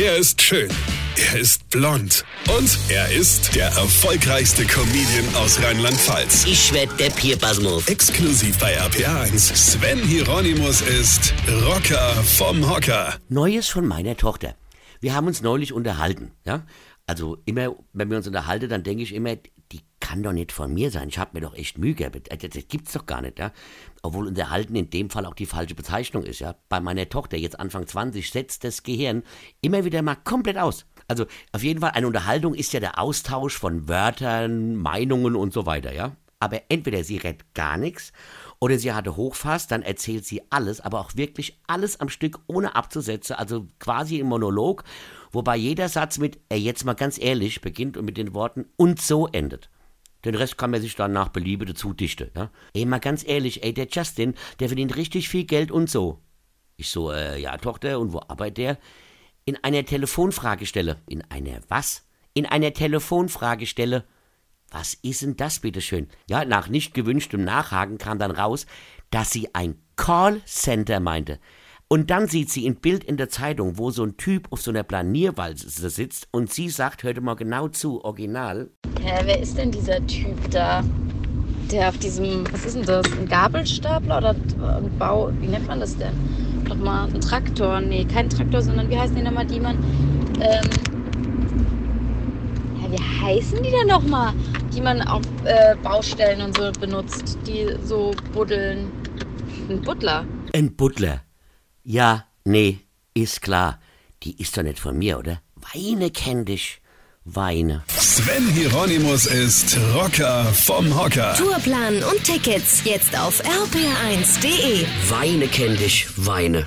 Er ist schön. Er ist blond. Und er ist der erfolgreichste Comedian aus Rheinland-Pfalz. Ich werd der Pierpasmus. Exklusiv bei RPA1. Sven Hieronymus ist Rocker vom Hocker. Neues von meiner Tochter. Wir haben uns neulich unterhalten, ja? Also immer, wenn wir uns unterhalten, dann denke ich immer, die kann doch nicht von mir sein. Ich habe mir doch echt Mühe gehabt. Das, das gibt's doch gar nicht, ja? Obwohl unterhalten in dem Fall auch die falsche Bezeichnung ist, ja? Bei meiner Tochter, jetzt Anfang 20, setzt das Gehirn immer wieder mal komplett aus. Also auf jeden Fall, eine Unterhaltung ist ja der Austausch von Wörtern, Meinungen und so weiter, ja? Aber entweder sie redet gar nichts oder sie hatte Hochfass, dann erzählt sie alles, aber auch wirklich alles am Stück ohne abzusetzen, also quasi im Monolog, wobei jeder Satz mit, ey, jetzt mal ganz ehrlich, beginnt und mit den Worten und so endet. Den Rest kann man sich dann nach Beliebe dazu dichten, ja? Ey, mal ganz ehrlich, ey, der Justin, der verdient richtig viel Geld und so. Ich so, äh, ja, Tochter, und wo arbeitet der? In einer Telefonfragestelle. In einer was? In einer Telefonfragestelle. Was ist denn das, bitteschön? Ja, nach nicht gewünschtem Nachhaken kam dann raus, dass sie ein Callcenter meinte. Und dann sieht sie ein Bild in der Zeitung, wo so ein Typ auf so einer Planierwalze sitzt und sie sagt, hörte mal genau zu, original. Hä, wer ist denn dieser Typ da? Der auf diesem, was ist denn das? Ein Gabelstapler oder ein Bau, wie nennt man das denn? Nochmal ein Traktor, nee, kein Traktor, sondern wie heißen die nochmal, die man, ähm, ja, wie heißen die denn nochmal, die man auf äh, Baustellen und so benutzt, die so buddeln? Ein Buddler. Ein Butler. Ja, nee, ist klar. Die ist doch nicht von mir, oder? Weine kenn dich. Weine. Sven Hieronymus ist Rocker vom Hocker. Tourplan und Tickets jetzt auf rpr1.de. Weine kenn dich. Weine.